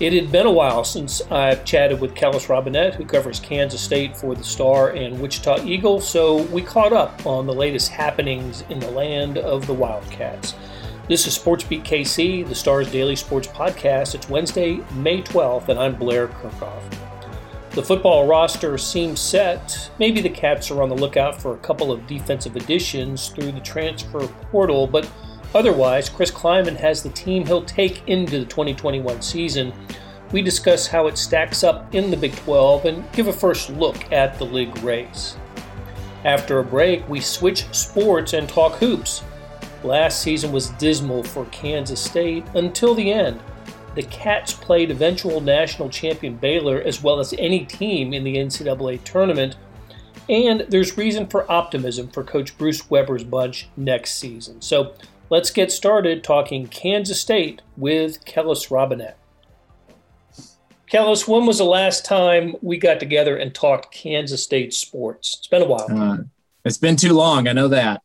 It had been a while since I've chatted with Kellis Robinett, who covers Kansas State for the Star and Wichita Eagle, so we caught up on the latest happenings in the land of the Wildcats. This is SportsBeat KC, the Star's daily sports podcast. It's Wednesday, May 12th, and I'm Blair Kerkhoff. The football roster seems set. Maybe the Cats are on the lookout for a couple of defensive additions through the transfer portal, but Otherwise, Chris Klieman has the team he'll take into the 2021 season. We discuss how it stacks up in the Big 12 and give a first look at the league race. After a break, we switch sports and talk hoops. Last season was dismal for Kansas State until the end. The Cats played eventual national champion Baylor as well as any team in the NCAA tournament, and there's reason for optimism for Coach Bruce Weber's bunch next season. So Let's get started talking Kansas State with Kellis Robinett. Kellis, when was the last time we got together and talked Kansas State sports? It's been a while. Uh, it's been too long. I know that.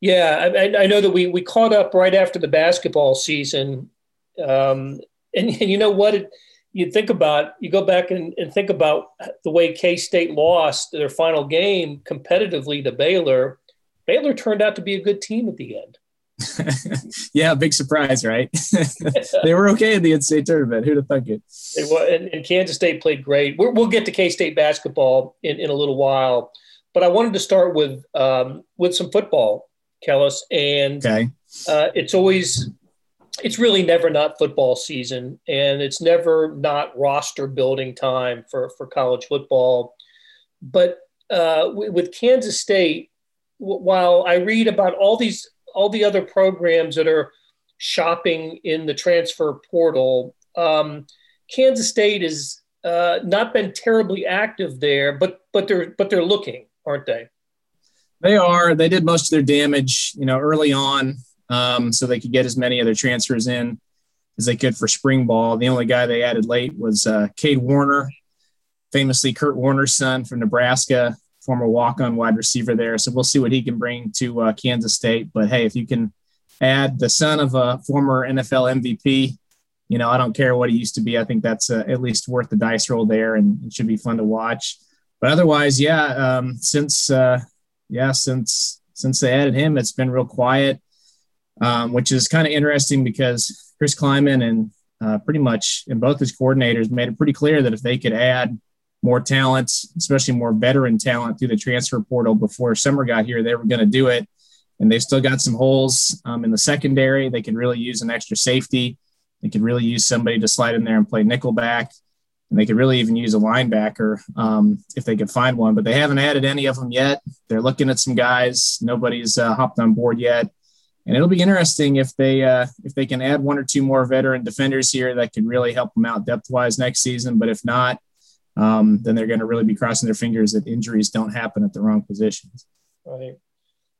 Yeah, I, I, know that we we caught up right after the basketball season, um, and, and, you know what? It, you think about you go back and, and think about the way K State lost their final game competitively to Baylor. Baylor turned out to be a good team at the end. yeah, big surprise, right? they were okay in the NCAA tournament. Who'd have thunk it? They were, and, and Kansas State played great. we will get to K State basketball in, in a little while, but I wanted to start with um, with some football, Kellis. And okay. uh, it's always, it's really never not football season, and it's never not roster building time for for college football. But uh, with Kansas State, while I read about all these all the other programs that are shopping in the transfer portal. Um, Kansas State has uh, not been terribly active there, but but they're but they're looking, aren't they? They are. They did most of their damage, you know, early on, um, so they could get as many of their transfers in as they could for spring ball. The only guy they added late was uh, Cade Warner, famously Kurt Warner's son from Nebraska former walk-on wide receiver there. So we'll see what he can bring to uh, Kansas State. But hey, if you can add the son of a former NFL MVP, you know I don't care what he used to be. I think that's uh, at least worth the dice roll there, and it should be fun to watch. But otherwise, yeah, um, since uh, yeah since since they added him, it's been real quiet, um, which is kind of interesting because Chris Klieman and uh, pretty much and both his coordinators made it pretty clear that if they could add more talent, especially more veteran talent through the transfer portal before summer got here. They were going to do it. And they've still got some holes um, in the secondary. They could really use an extra safety. They could really use somebody to slide in there and play nickelback. And they could really even use a linebacker um, if they could find one. But they haven't added any of them yet. They're looking at some guys. Nobody's uh, hopped on board yet. And it'll be interesting if they uh, if they can add one or two more veteran defenders here that could really help them out depth wise next season. But if not, um, then they're going to really be crossing their fingers that injuries don't happen at the wrong positions. Right.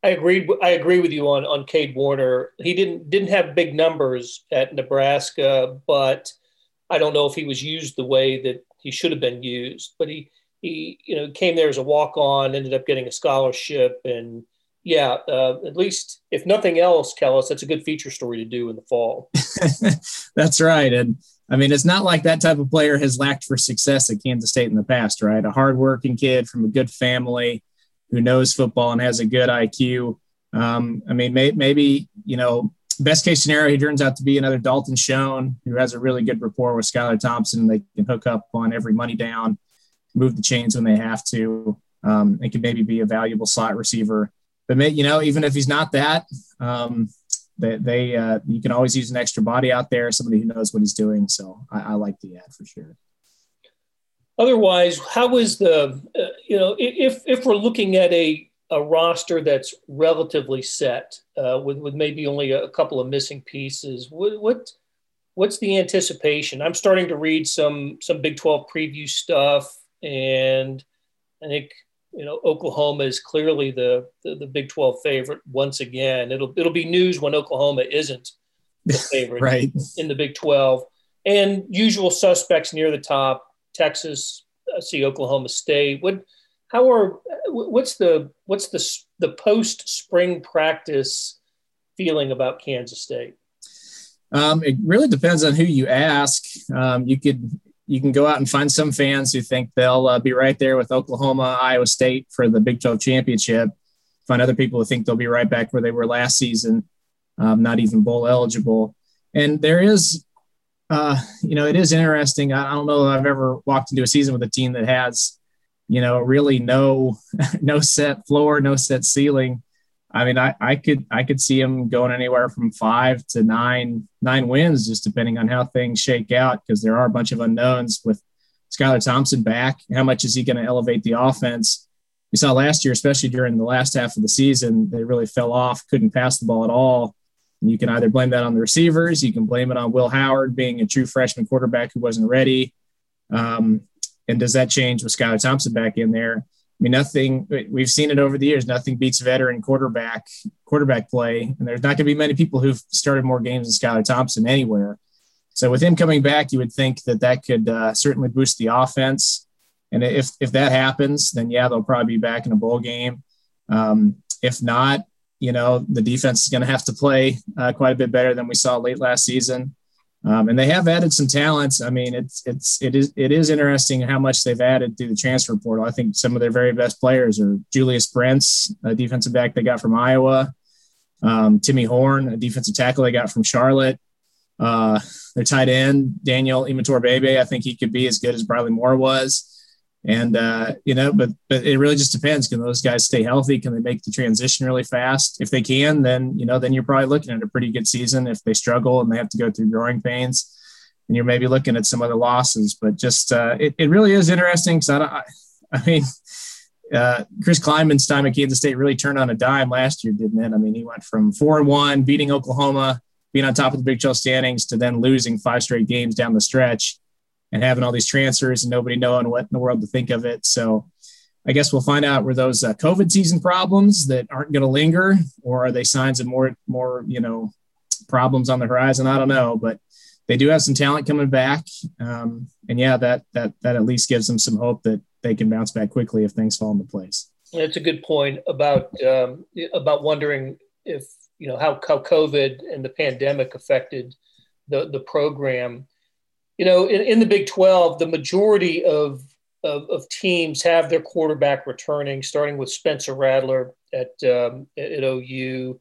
I agree. I agree with you on on Cade Warner. He didn't didn't have big numbers at Nebraska, but I don't know if he was used the way that he should have been used. But he he you know came there as a walk on, ended up getting a scholarship, and yeah, uh, at least if nothing else, Kellis, that's a good feature story to do in the fall. that's right, and I mean, it's not like that type of player has lacked for success at Kansas State in the past, right? A hardworking kid from a good family who knows football and has a good IQ. Um, I mean, may, maybe, you know, best case scenario, he turns out to be another Dalton Schoen who has a really good rapport with Skylar Thompson. They can hook up on every money down, move the chains when they have to. Um, and can maybe be a valuable slot receiver. But, may, you know, even if he's not that, um, they, they uh, you can always use an extra body out there, somebody who knows what he's doing. So I, I like the ad for sure. Otherwise, how is the uh, you know if if we're looking at a a roster that's relatively set uh, with with maybe only a couple of missing pieces, what, what what's the anticipation? I'm starting to read some some Big 12 preview stuff, and I think you know, Oklahoma is clearly the, the, the Big 12 favorite once again. It'll it'll be news when Oklahoma isn't the favorite right. in the Big 12. And usual suspects near the top: Texas, I see Oklahoma State. What how are what's the what's the the post spring practice feeling about Kansas State? Um, it really depends on who you ask. Um, you could you can go out and find some fans who think they'll uh, be right there with Oklahoma, Iowa State for the Big 12 championship. Find other people who think they'll be right back where they were last season, um, not even bowl eligible. And there is, uh, you know, it is interesting. I don't know if I've ever walked into a season with a team that has, you know, really no no set floor, no set ceiling. I mean, I, I could I could see him going anywhere from five to nine nine wins, just depending on how things shake out, because there are a bunch of unknowns with Skylar Thompson back. How much is he going to elevate the offense? We saw last year, especially during the last half of the season, they really fell off, couldn't pass the ball at all. And you can either blame that on the receivers, you can blame it on Will Howard being a true freshman quarterback who wasn't ready. Um, and does that change with Skylar Thompson back in there? I mean, nothing. We've seen it over the years. Nothing beats veteran quarterback quarterback play, and there's not going to be many people who've started more games than Skylar Thompson anywhere. So with him coming back, you would think that that could uh, certainly boost the offense. And if if that happens, then yeah, they'll probably be back in a bowl game. Um, if not, you know, the defense is going to have to play uh, quite a bit better than we saw late last season. Um, and they have added some talents. I mean, it's it's it is it is interesting how much they've added through the transfer portal. I think some of their very best players are Julius Brents, a defensive back they got from Iowa, um, Timmy Horne, a defensive tackle they got from Charlotte. Uh, their tight end Daniel Imatorbhebhe, I think he could be as good as Briley Moore was. And uh, you know, but but it really just depends. Can those guys stay healthy? Can they make the transition really fast? If they can, then you know, then you're probably looking at a pretty good season. If they struggle and they have to go through growing pains, and you're maybe looking at some other losses. But just uh, it, it really is interesting because I, I, I mean, uh, Chris Klieman's time at Kansas State really turned on a dime last year, didn't it? I mean, he went from four and one, beating Oklahoma, being on top of the Big 12 standings, to then losing five straight games down the stretch and having all these transfers and nobody knowing what in the world to think of it. So I guess we'll find out were those uh, COVID season problems that aren't going to linger, or are they signs of more more you know problems on the horizon? I don't know, but they do have some talent coming back, um, and yeah, that that that at least gives them some hope that they can bounce back quickly if things fall into place. That's a good point about um, about wondering if you know how how COVID and the pandemic affected the the program you know, in, in the Big 12, the majority of, of, of, teams have their quarterback returning, starting with Spencer Rattler at, um, at OU,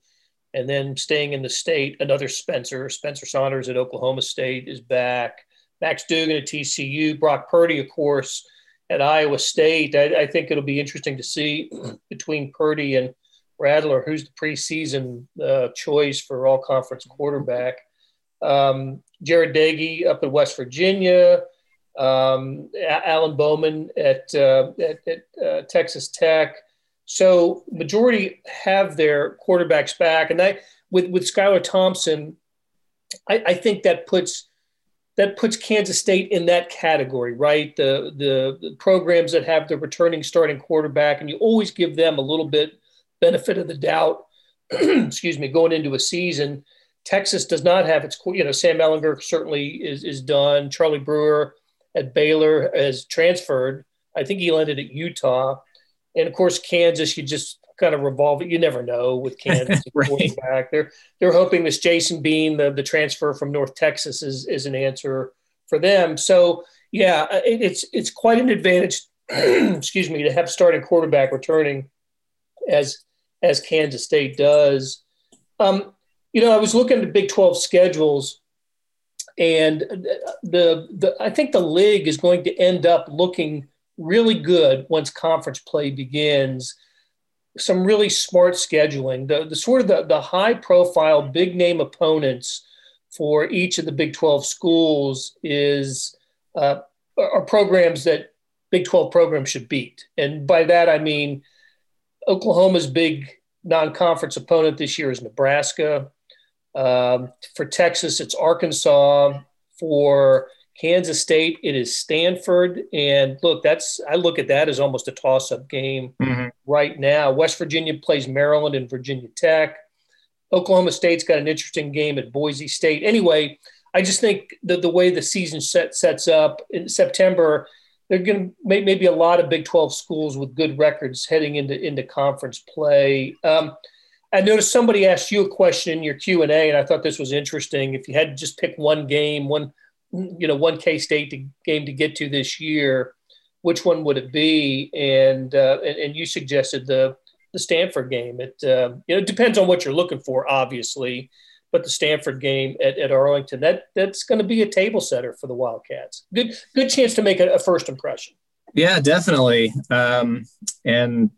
and then staying in the state, another Spencer, Spencer Sanders at Oklahoma State is back. Max Duggan at TCU, Brock Purdy, of course, at Iowa State. I, I think it'll be interesting to see between Purdy and Rattler who's the preseason uh, choice for all conference quarterback. Um, Jarret Doege up in West Virginia, um, Alan Bowman at, uh, at, at uh, Texas Tech. So majority have their quarterbacks back, and that with with Skylar Thompson, I, I, think that puts that puts Kansas State in that category, right? The, the, the programs that have the returning starting quarterback, and you always give them a little bit benefit of the doubt. excuse me, going into a season Texas does not have its, you know, Sam Ehlinger certainly is, is done. Charlie Brewer at Baylor has transferred. I think he landed at Utah. And of course, Kansas, you just kind of revolve it. You never know with Kansas right. quarterback. They're they're hoping this Jason Bean, the, the transfer from North Texas, is is an answer for them. So yeah, it, it's it's quite an advantage, excuse me, to have starting quarterback returning as as Kansas State does. Um, you know, I was looking at Big 12 schedules, and the, the I think the league is going to end up looking really good once conference play begins. Some really smart scheduling. The, the sort of the, the high profile, big name opponents for each of the Big 12 schools is uh, are programs that Big 12 programs should beat. And by that, I mean Oklahoma's big non conference opponent this year is Nebraska. Um, for Texas, it's Arkansas. For Kansas State, it is Stanford. And look, that's I look at that as almost a toss-up game mm-hmm. right now. West Virginia plays Maryland and Virginia Tech. Oklahoma State's got an interesting game at Boise State. Anyway, I just think that the way the season set sets up in September, there are going to maybe a lot of Big 12 schools with good records heading into into conference play. Um, I noticed somebody asked you a question in your Q and A, and I thought this was interesting. If you had to just pick one game, one you know, one K State game to get to this year, which one would it be? And uh, and, and, you suggested the the Stanford game. It uh, you know it depends on what you're looking for, obviously, but the Stanford game at, at Arlington that that's going to be a table setter for the Wildcats. Good good chance to make a, a first impression. Yeah, definitely. Um, and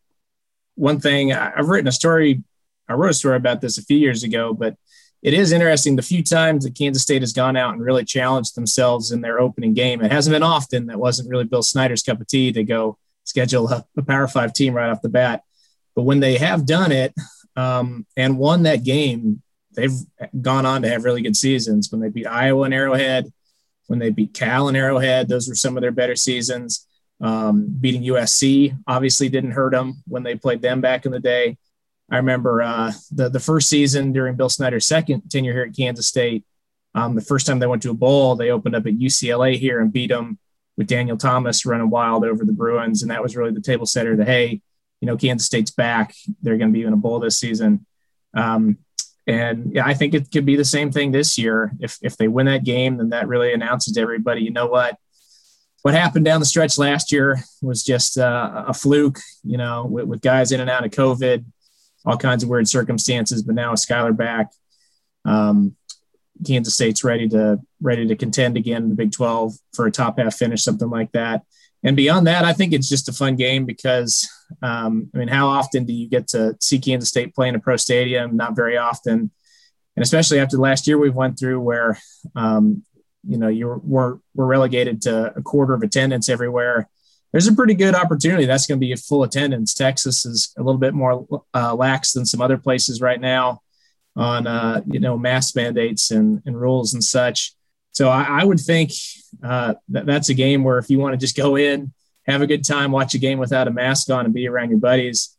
one thing I've written a story I wrote a story about this a few years ago, but it is interesting the few times that Kansas State has gone out and really challenged themselves in their opening game. It hasn't been often. That wasn't really Bill Snyder's cup of tea to go schedule a, a Power Five team right off the bat. But when they have done it um, and won that game, they've gone on to have really good seasons. When they beat Iowa and Arrowhead, when they beat Cal and Arrowhead, those were some of their better seasons. Um, beating USC obviously didn't hurt them when they played them back in the day. I remember uh, the the first season during Bill Snyder's second tenure here at Kansas State. Um, the first time they went to a bowl, they opened up at UCLA here and beat them with Daniel Thomas running wild over the Bruins, and that was really the table setter. That hey, you know, Kansas State's back; they're going to be in a bowl this season. Um, and yeah, I think it could be the same thing this year. If if they win that game, then that really announces to everybody, you know what, what happened down the stretch last year was just uh, a fluke. You know, with, with guys in and out of COVID all kinds of weird circumstances. But now Skylar back, um, Kansas State's ready to ready to contend again in the Big 12 for a top half finish, something like that. And beyond that, I think it's just a fun game because um, I mean, how often do you get to see Kansas State play in a pro stadium? Not very often, and especially after last year we've went through, where um, you know you were we're relegated to a quarter of attendance everywhere there's a pretty good opportunity. That's going to be a full attendance. Texas is a little bit more uh, lax than some other places right now on uh, you know mask mandates and, and rules and such. So I, I would think uh, that that's a game where if you want to just go in, have a good time, watch a game without a mask on, and be around your buddies,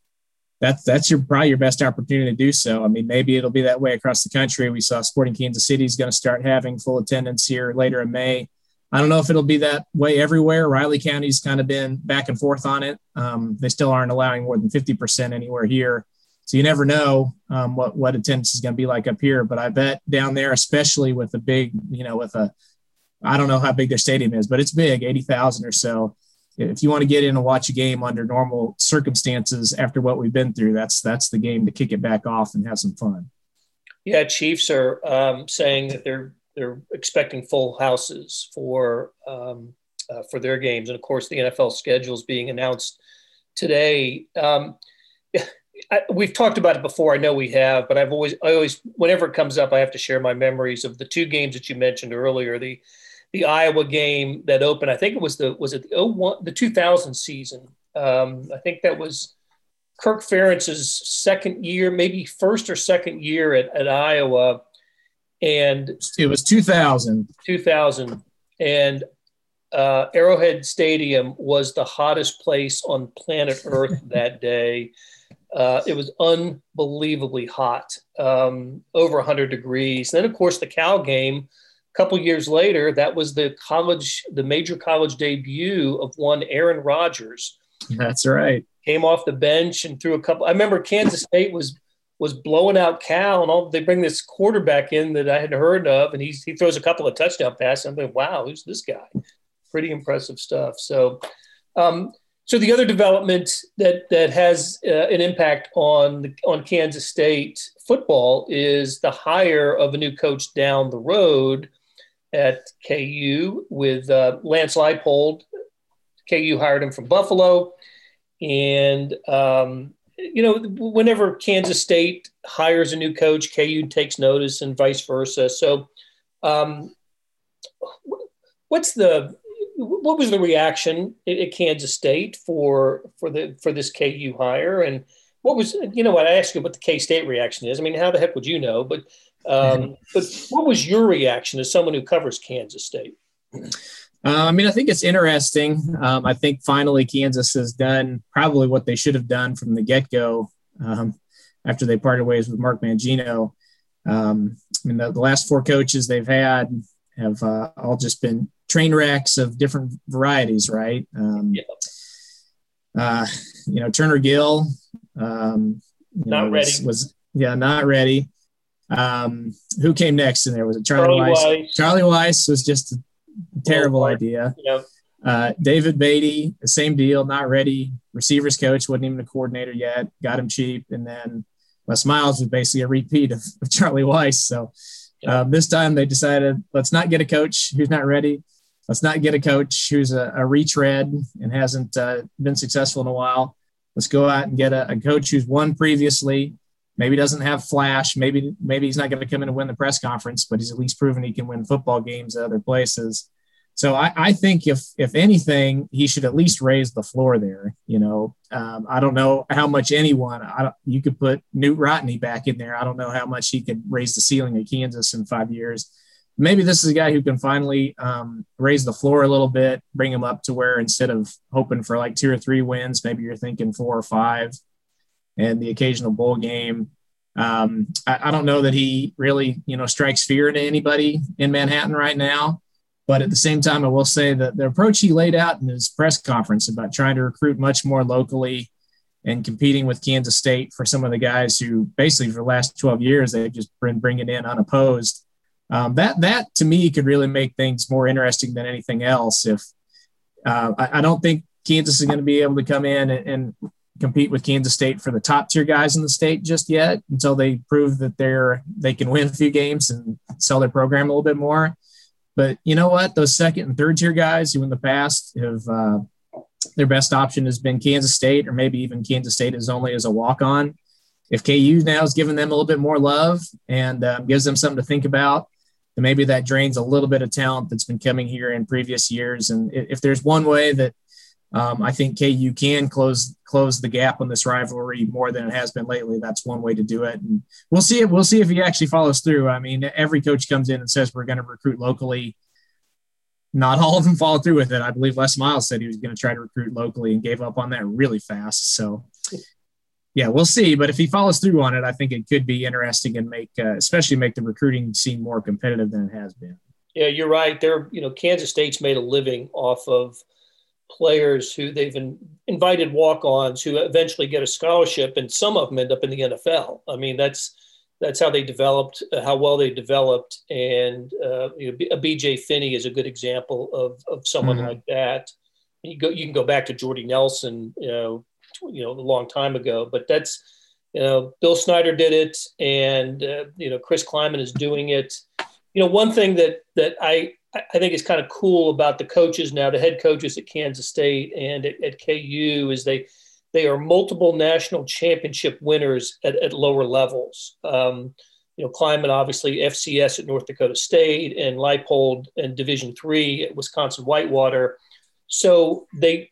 that's that's your probably your best opportunity to do so. I mean, maybe it'll be that way across the country. We saw Sporting Kansas City is going to start having full attendance here later in May. I don't know if it'll be that way everywhere. Riley County's kind of been back and forth on it. Um, they still aren't allowing more than 50% anywhere here. So you never know um, what, what attendance is going to be like up here. But I bet down there, especially with a big, you know, with a, I don't know how big their stadium is, but it's big, 80,000 or so. If you want to get in and watch a game under normal circumstances after what we've been through, that's that's the game to kick it back off and have some fun. Yeah, Chiefs are um, saying that they're they're expecting full houses for um, uh, for their games, and of course the NFL schedule is being announced today. Um, I, we've talked about it before. I know we have, but I've always, I always, whenever it comes up, I have to share my memories of the two games that you mentioned earlier. The the Iowa game that opened, I think it was the was it the 01, the 2000 season. Um, I think that was Kirk Ferentz's second year, maybe first or second year at, at Iowa and it was 2000 2000 and uh, arrowhead stadium was the hottest place on planet earth that day. Uh, it was unbelievably hot um, over 100 degrees. Then of course the cal game a couple years later that was the college the major college debut of one aaron rodgers. That's right. Came off the bench and threw a couple i remember kansas state was was blowing out Cal, and all they bring this quarterback in that I had heard of, and he he throws a couple of touchdown passes. I'm like, wow, who's this guy? Pretty impressive stuff. So, um, so the other development that that has uh, an impact on the, on Kansas State football is the hire of a new coach down the road at KU with uh, Lance Leipold. KU hired him from Buffalo, and um, you know, whenever Kansas State hires a new coach, KU takes notice and vice versa. So, um, what's the what was the reaction at Kansas State for for the for this KU hire, and what was you know what I asked you what the K State reaction is? I mean, how the heck would you know? But um, but what was your reaction as someone who covers Kansas State? Uh, I mean, I think it's interesting. Um, I think finally Kansas has done probably what they should have done from the get go um, after they parted ways with Mark Mangino. Um, I mean, the, the, last four coaches they've had have uh, all just been train wrecks of different varieties, right? Um, yeah. uh, you know, Turner Gill um, not know, was, was, Yeah, not ready. Um, who came next in there? Was it Charlie, Charlie Weis? Weis? Charlie Weis was just a terrible idea. Yep. Uh, David Beaty, the same deal, not ready. Receivers coach wasn't even a coordinator yet. Got him cheap, and then Les Miles was basically a repeat of, of Charlie Weis. So uh, this time they decided let's not get a coach who's not ready. Let's not get a coach who's a, a retread and hasn't uh, been successful in a while. Let's go out and get a, a coach who's won previously. Maybe doesn't have flash. Maybe maybe he's not going to come in and win the press conference, but he's at least proven he can win football games at other places. So I, I, think if if anything, he should at least raise the floor there. You know, um, I don't know how much anyone. I you could put Knute Rockne back in there. I don't know how much he could raise the ceiling at Kansas in five years. Maybe this is a guy who can finally um, raise the floor a little bit, bring him up to where instead of hoping for like two or three wins, maybe you're thinking four or five, and the occasional bowl game. Um, I, I don't know that he really, you know, strikes fear into anybody in Manhattan right now. But at the same time, I will say that the approach he laid out in his press conference about trying to recruit much more locally and competing with Kansas State for some of the guys who basically for the last 12 years they've just been bringing in unopposed. Um, that that to me could really make things more interesting than anything else. If uh, I, I, don't think Kansas is going to be able to come in and, and, compete with Kansas State for the top tier guys in the state just yet until they prove that they're they can win a few games and sell their program a little bit more. But you know what? Those second and third tier guys who in the past have uh, their best option has been Kansas State or maybe even Kansas State is only as a walk on. If KU now is giving them a little bit more love and uh, gives them something to think about, then maybe that drains a little bit of talent that's been coming here in previous years. And if there's one way that um, I think KU can close close the gap on this rivalry more than it has been lately. That's one way to do it, and we'll see it. We'll see if he actually follows through. I mean, every coach comes in and says we're going to recruit locally. Not all of them follow through with it. I believe Les Miles said he was going to try to recruit locally and gave up on that really fast. So, yeah, we'll see. But if he follows through on it, I think it could be interesting and make, uh, especially make the recruiting scene more competitive than it has been. Yeah, you're right. There, you know, Kansas State's made a living off of players who they've in, invited walk-ons who eventually get a scholarship, and some of them end up in the NFL. I mean, that's that's how they developed, uh, how well they developed, and uh, you know, a BJ Finney is a good example of of someone mm-hmm. like that. You go, you can go back to Jordy Nelson, you know, you know, a long time ago, but that's you know, Bill Snyder did it, and uh, you know, Chris Klieman is doing it. You know, one thing that that I I think is kind of cool about the coaches now, the head coaches at Kansas State and at, at KU, is they they are multiple national championship winners at, at lower levels. Um, you know, Klieman obviously FCS at North Dakota State and Leipold and Division three at Wisconsin Whitewater. So they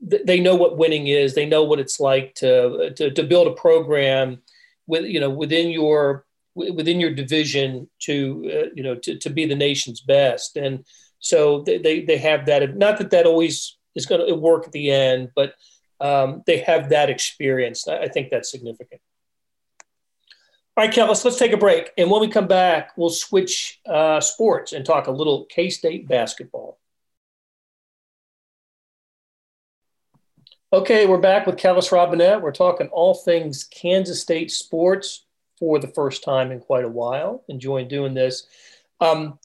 they know what winning is. They know what it's like to to, to build a program with you know within your within your division to uh, you know to, to be the nation's best. And so they, they, they have that not that that always is going to work at the end but um, they have that experience. I think that's significant. All right Kellis, let's take a break. And when we come back we'll switch uh, sports and talk a little k-state basketball. Okay, we're back with Kellis Robinett. We're talking all things Kansas State sports for the first time in quite a while. Enjoying doing this. Um,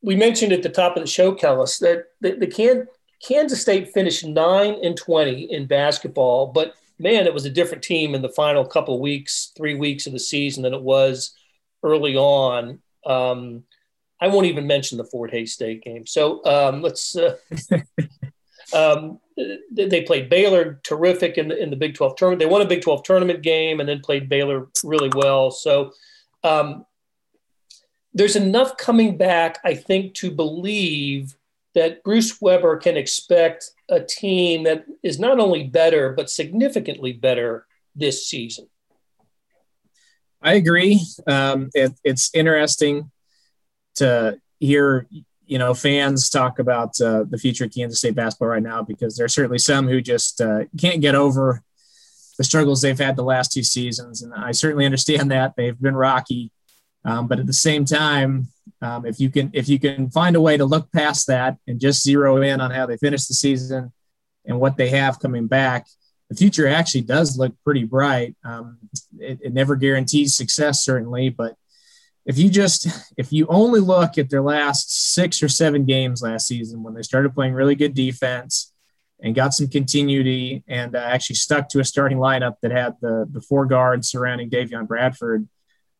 we mentioned at the top of the show, Kellis, that the, the Can, Kansas State finished nine and twenty in basketball, but man, it was a different team in the final couple weeks, three weeks of the season than it was early on. Um, I won't even mention the Fort Hays State game. So um, let's. Uh, um, they played Baylor terrific in the, in the Big 12 tournament. They won a Big 12 tournament game and then played Baylor really well. So um, there's enough coming back, I think, to believe that Bruce Weber can expect a team that is not only better, but significantly better this season. I agree. Um, it, it's interesting to hear you know, fans talk about uh, the future of Kansas State basketball right now because there are certainly some who just uh, can't get over the struggles they've had the last two seasons, and I certainly understand that they've been rocky. Um, but at the same time, um, if you can if you can find a way to look past that and just zero in on how they finished the season and what they have coming back, the future actually does look pretty bright. Um, it, it never guarantees success, certainly, but if you just if you only look at their last six or seven games last season when they started playing really good defense and got some continuity and uh, actually stuck to a starting lineup that had the the four guards surrounding Davion Bradford,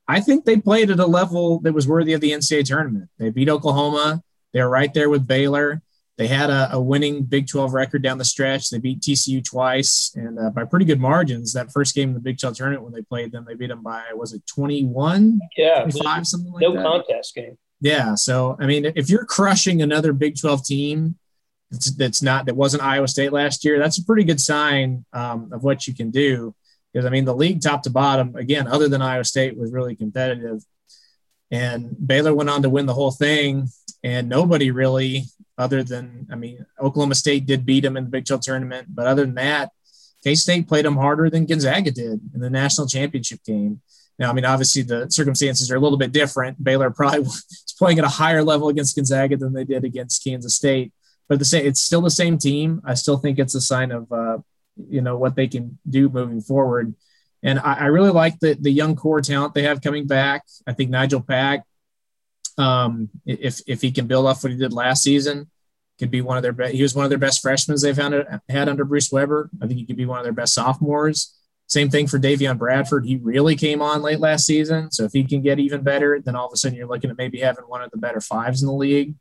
I think they played at a level that was worthy of the NCAA tournament. They beat Oklahoma. They're right there with Baylor. They had a, a, winning Big 12 record down the stretch. They beat TCU twice and uh, by pretty good margins. That first game in the Big 12 tournament when they played them, they beat them by, was it 21? Yeah. 25, something like no that. No contest game. Yeah. So, I mean, if you're crushing another Big 12 team that's, that's not, that wasn't Iowa State last year, that's a pretty good sign um, of what you can do. Because, I mean, the league top to bottom, again, other than Iowa State, was really competitive. And Baylor went on to win the whole thing, and nobody really, other than, I mean, Oklahoma State did beat them in the Big 12 tournament, but other than that, K State played them harder than Gonzaga did in the national championship game. Now, I mean, obviously the circumstances are a little bit different. Baylor probably was playing at a higher level against Gonzaga than they did against Kansas State, but the same, it's still the same team. I still think it's a sign of, uh, you know, what they can do moving forward. And I, I, really like the the young core talent they have coming back. I think Nigel Pack, um, if if he can build off what he did last season, could be one of their best. He was one of their best freshmen they've had, had under Bruce Weber. I think he could be one of their best sophomores. Same thing for Davion Bradford. He really came on late last season. So if he can get even better, then all of a sudden you're looking at maybe having one of the better fives in the league.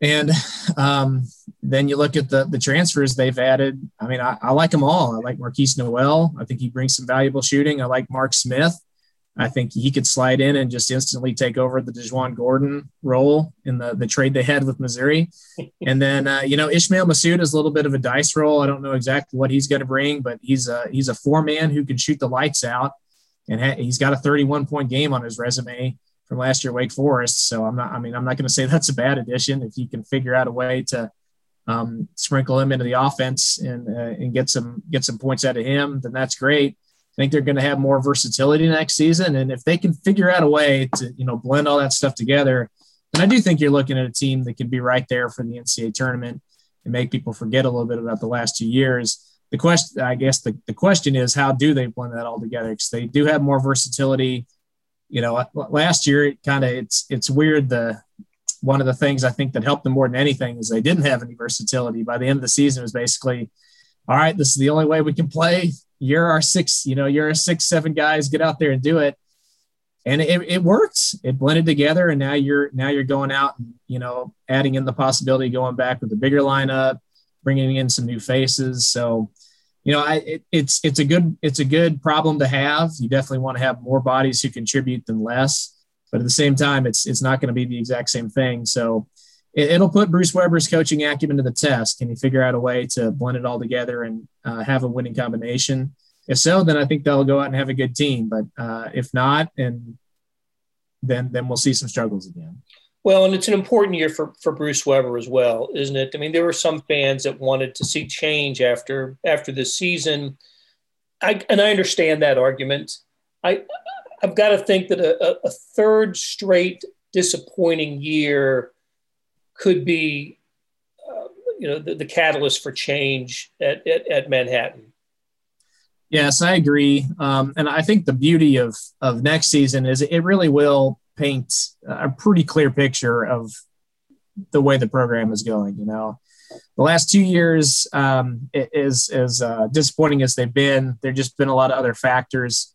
And um, then you look at the the transfers they've added. I mean, I, I like them all. I like Markquis Nowell. I think he brings some valuable shooting. I like Mark Smith. I think he could slide in and just instantly take over the DaJuan Gordon role in the, the trade they had with Missouri. and then, uh, you know, Ismael Massoud is a little bit of a dice roll. I don't know exactly what he's going to bring, but he's a, he's a four man who can shoot the lights out. And ha- he's got a 31 point game on his resume from last year, Wake Forest. So I'm not, I mean, I'm not going to say that's a bad addition if you can figure out a way to um, sprinkle him into the offense and, uh, and get some, get some points out of him, then that's great. Think they're going to have more versatility next season. And if they can figure out a way to, you know, blend all that stuff together, then I do think you're looking at a team that can be right there for the NCAA tournament and make people forget a little bit about the last two years. The question, I guess, the, the question is how do they blend that all together? Because they do have more versatility. You know, last year it kind of it's it's weird. The one of the things I think that helped them more than anything is they didn't have any versatility. By the end of the season, it was basically, all right, this is the only way we can play you're our six, you know, you're our six, seven guys, get out there and do it. And it, it works. It blended together. And now you're, now you're going out and, you know, adding in the possibility going back with a bigger lineup, bringing in some new faces. So, you know, I, it, it's, it's a good, it's a good problem to have. You definitely want to have more bodies who contribute than less, but at the same time, it's, it's not going to be the exact same thing. So, it, will put Bruce Weber's coaching acumen to the test. Can he figure out a way to blend it all together and uh, have a winning combination? If so, then I think they'll go out and have a good team. But uh, if not, and then then we'll see some struggles again. Well, and it's an important year for, for Bruce Weber as well, isn't it? I mean, there were some fans that wanted to see change after after the season. I, and I understand that argument. I I've got to think that a, a third straight disappointing year could be, uh, you know, the, the, catalyst for change at, at, at, Manhattan. Yes, I agree. Um, and I think the beauty of, of next season is it really will paint a pretty clear picture of the way the program is going. You know, the last two years, um, is as uh, disappointing as they've been, there just been a lot of other factors.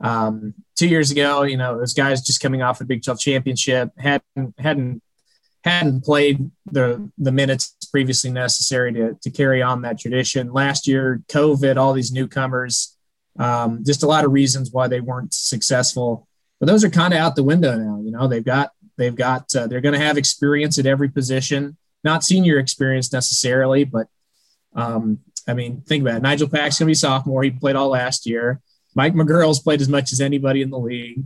Um, two years ago, you know, those guys just coming off a Big 12 championship hadn't hadn't hadn't played the the minutes previously necessary to to carry on that tradition. Last year, COVID, all these newcomers, um, just a lot of reasons why they weren't successful. But those are kind of out the window now. You know, they've got they've got uh, they're going to have experience at every position, not senior experience necessarily, but um, I mean, think about it. Nigel Pack's going to be sophomore. He played all last year. Mike McGuirl's played as much as anybody in the league.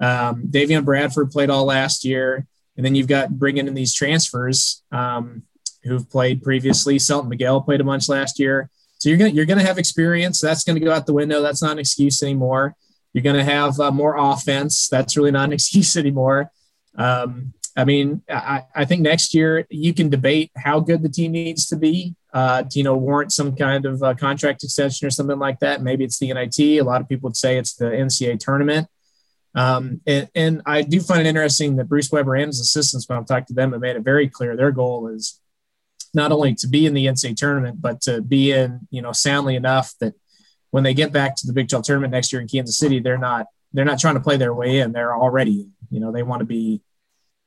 Um, Davion Bradford played all last year. And then you've got bringing in these transfers um, who've played previously. Selton Miguel played a bunch last year. So you're gonna you're gonna have experience. That's gonna go out the window. That's not an excuse anymore. You're gonna have uh, more offense. That's really not an excuse anymore. Um, I mean, I, I think next year you can debate how good the team needs to be uh, to, you know, warrant some kind of uh, contract extension or something like that. Maybe it's the NIT. A lot of people would say it's the NCAA tournament. Um, and, and, I do find it interesting that Bruce Weber and his assistants, when I've talked to them, have made it very clear their goal is not only to be in the NCAA tournament, but to be in, you know, soundly enough that when they get back to the Big 12 tournament next year in Kansas City, they're not they're not trying to play their way in. They're already, you know, they want to be.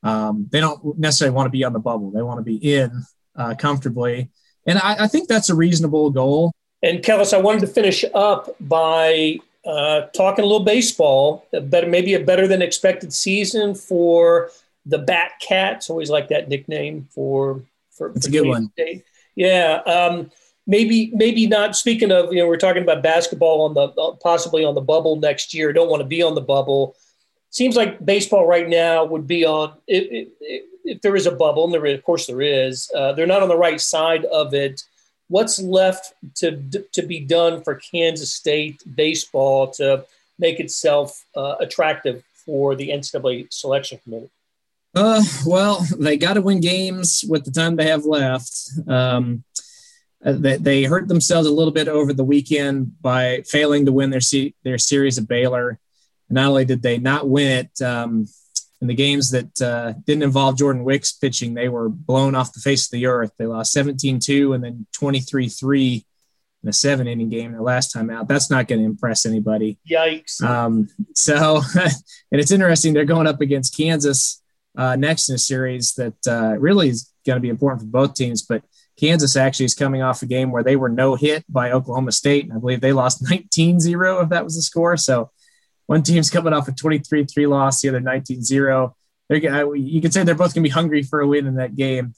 Um, they don't necessarily want to be on the bubble. They want to be in uh, comfortably, and I, I think that's a reasonable goal. And Kellis, I wanted to finish up by uh, talking a little baseball. Better, maybe a better than expected season for the Bat Cats. Always like that nickname for for. It's a good one. State. Yeah. Um, maybe maybe not. Speaking of, you know, we're talking about basketball on the possibly on the bubble next year. Don't want to be on the bubble. Seems like baseball right now would be on if, if, if there is a bubble, and there is, of course there is. Uh, they're not on the right side of it what's left to to be done for Kansas State baseball to make itself uh, attractive for the NCAA selection committee? Uh, well, they got to win games with the time they have left. Um, they, they hurt themselves a little bit over the weekend by failing to win their se- their series of Baylor. Not only did they not win it, um, in the games that uh, didn't involve Jordan Wicks pitching, they were blown off the face of the earth. They lost 17 2 and then 23 3 in a seven inning game the last time out. That's not going to impress anybody. Yikes. Um, so, and it's interesting, they're going up against Kansas uh, next in a series that uh, really is going to be important for both teams. But Kansas actually is coming off a game where they were no hit by Oklahoma State. And I believe they lost 19 0 if that was the score. So, one team's coming off a 23-3 loss, the other 19-0. They're, you could say they're both going to be hungry for a win in that game.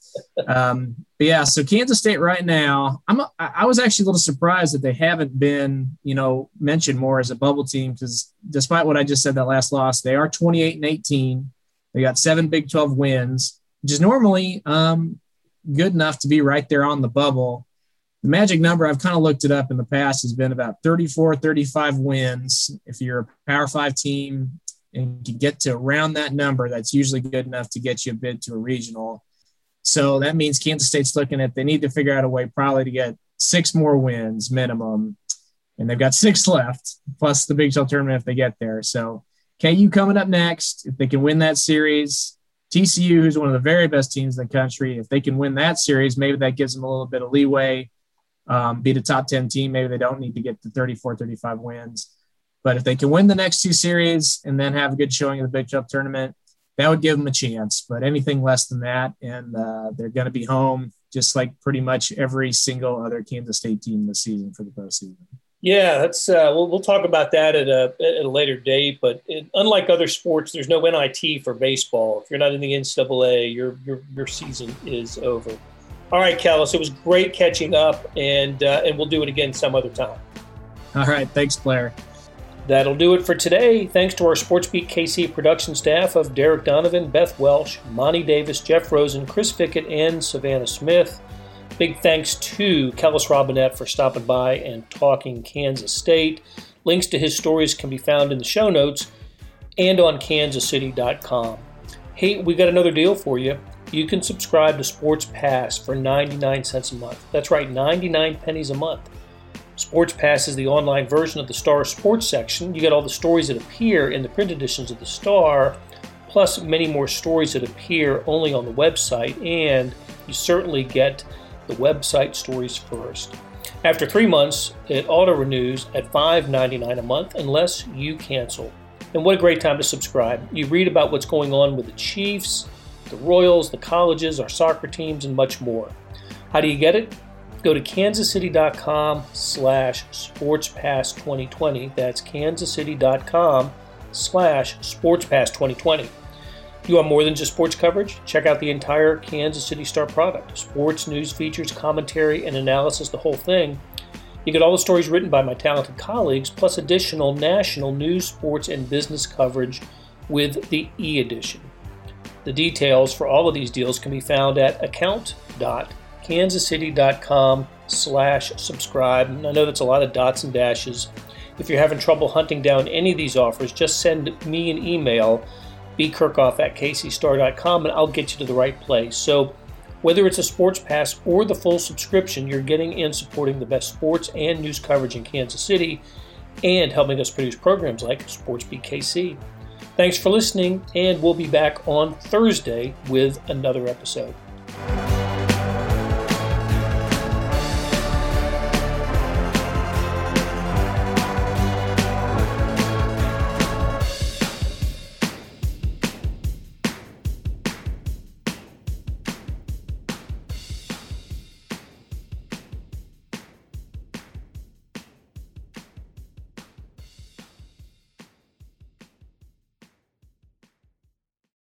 Um, but yeah, so Kansas State right now, I'm a, I was actually a little surprised that they haven't been, you know, mentioned more as a bubble team because despite what I just said, that last loss, they are 28 and 18. They got seven Big 12 wins, which is normally um, good enough to be right there on the bubble the magic number i've kind of looked it up in the past has been about 34 35 wins. If you're a power five team and you can get to around that number that's usually good enough to get you a bid to a regional. So that means kansas state's looking at they need to figure out a way probably to get six more wins minimum. And they've got six left plus the big 12 tournament if they get there. So ku coming up next. If they can win that series TCU, who's one of the very best teams in the country, if they can win that series, maybe that gives them a little bit of leeway um, beat a top 10 team. Maybe they don't need to get to 34, 35 wins. But if they can win the next two series and then have a good showing in the Big 12 tournament, that would give them a chance. But anything less than that, and uh, they're going to be home just like pretty much every single other Kansas State team this season for the postseason. Yeah, that's uh, we'll, we'll talk about that at a, at a later date. But it, unlike other sports, there's no NIT for baseball. If you're not in the NCAA, your your your season is over. All right, Kellis, it was great catching up, and uh, and we'll do it again some other time. All right, thanks, Blair. That'll do it for today. Thanks to our SportsBeat KC production staff of Derek Donovan, Beth Welsh, Monty Davis, Jeff Rosen, Chris Fickett, and Savannah Smith. Big thanks to Kellis Robinett for stopping by and talking Kansas State. Links to his stories can be found in the show notes and on kansascity.com. Hey, we got another deal for you you can subscribe to Sports Pass for 99 cents a month. That's right, 99 pennies a month. Sports Pass is the online version of the Star Sports section. You get all the stories that appear in the print editions of the Star, plus many more stories that appear only on the website, and you certainly get the website stories first. After three months, it auto renews at $5.99 a month unless you cancel. And what a great time to subscribe! You read about what's going on with the Chiefs the Royals, the colleges, our soccer teams, and much more. How do you get it? Go to kansascity.com slash sportspass2020. That's kansascity.com slash sportspass2020. You want more than just sports coverage? Check out the entire Kansas City Star product. Sports, news, features, commentary, and analysis, the whole thing. You get all the stories written by my talented colleagues, plus additional national news, sports, and business coverage with the e edition. The details for all of these deals can be found at account.kansascity.com slash subscribe. And I know that's a lot of dots and dashes. If you're having trouble hunting down any of these offers, just send me an email bkerkhoff at kcstar.com, and I'll get you to the right place. So, whether it's a sports pass or the full subscription, you're getting in supporting the best sports and news coverage in Kansas City and helping us produce programs like SportsBeat KC. Thanks for listening, and we'll be back on Thursday with another episode.